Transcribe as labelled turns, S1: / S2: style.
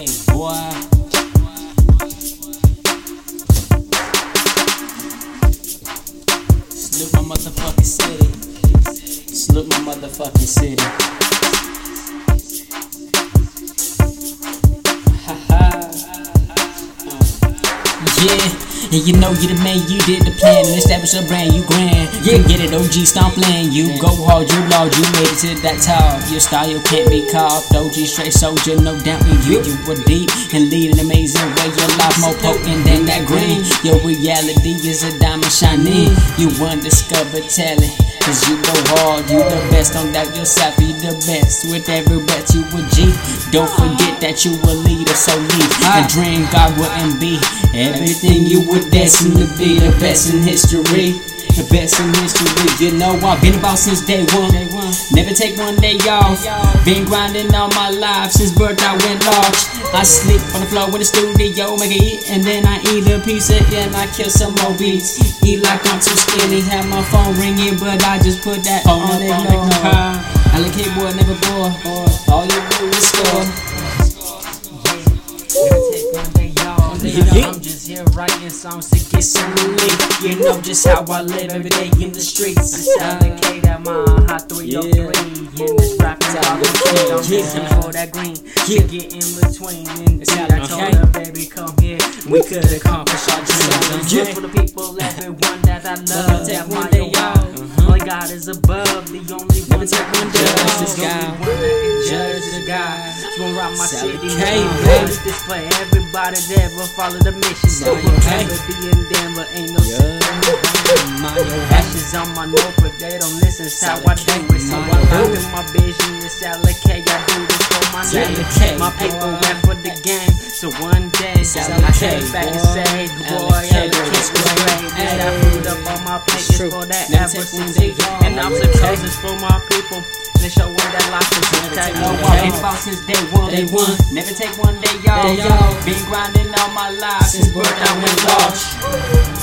S1: Hey, boy. Salute my motherfucking city. Salute my motherfucking city. Ha ha. Yeah. And you know you the man, you did the plan and establish a brand, you grand. Yeah, get it, OG stomp land. You go hard, you lord, you made it to that top. Your style can't be copped. OG straight soldier, no doubt in you. You were deep and lead an amazing way. Your life more potent than that green. Your reality is a diamond shining. You undiscovered talent. Cause you go hard, you the best, don't doubt yourself, you the best. With every breath you a G. Don't forget that you a leader, so lead. A dream God wouldn't be. Everything you were destined to be, the best in history. The best in history, you know I've been about since day one. Never take one day off. Been grinding all my life since birth I went large. I sleep on the floor in the studio, make it eat, and then I eat a piece of it and I kill some more beats. Eat like I'm too skinny, have my phone ringing, but I just put that on ignore. I like boy, never bore. All you do is score. Writing songs to get some relief. You know just how I live every day in the streets. It's LK that my hot 303. In this rapping all the. I'm looking for that green. To get in between. And I told her, baby, come here. We could accomplish our dreams. Just for the people, everyone that I love. That my y'all. Only God is above. The only one that can judge. The only Gonna rock my city. This is for everybody that ever follow the mission. So remember being Denver, ain't no Ashes on my notebook, they don't listen. It's how I do it. So I live in my vision. It's. I do this for my name. My people rap for the game. So one day I came back and say, boy, I LK was great. And I food up on my plate is for that adversity. And I'm the closest for my people. And show one that life is that no one been fought since day one. Day one. Never take one day y'all. Been grinding all my life since birth I went lost.